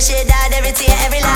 shit out every tear, every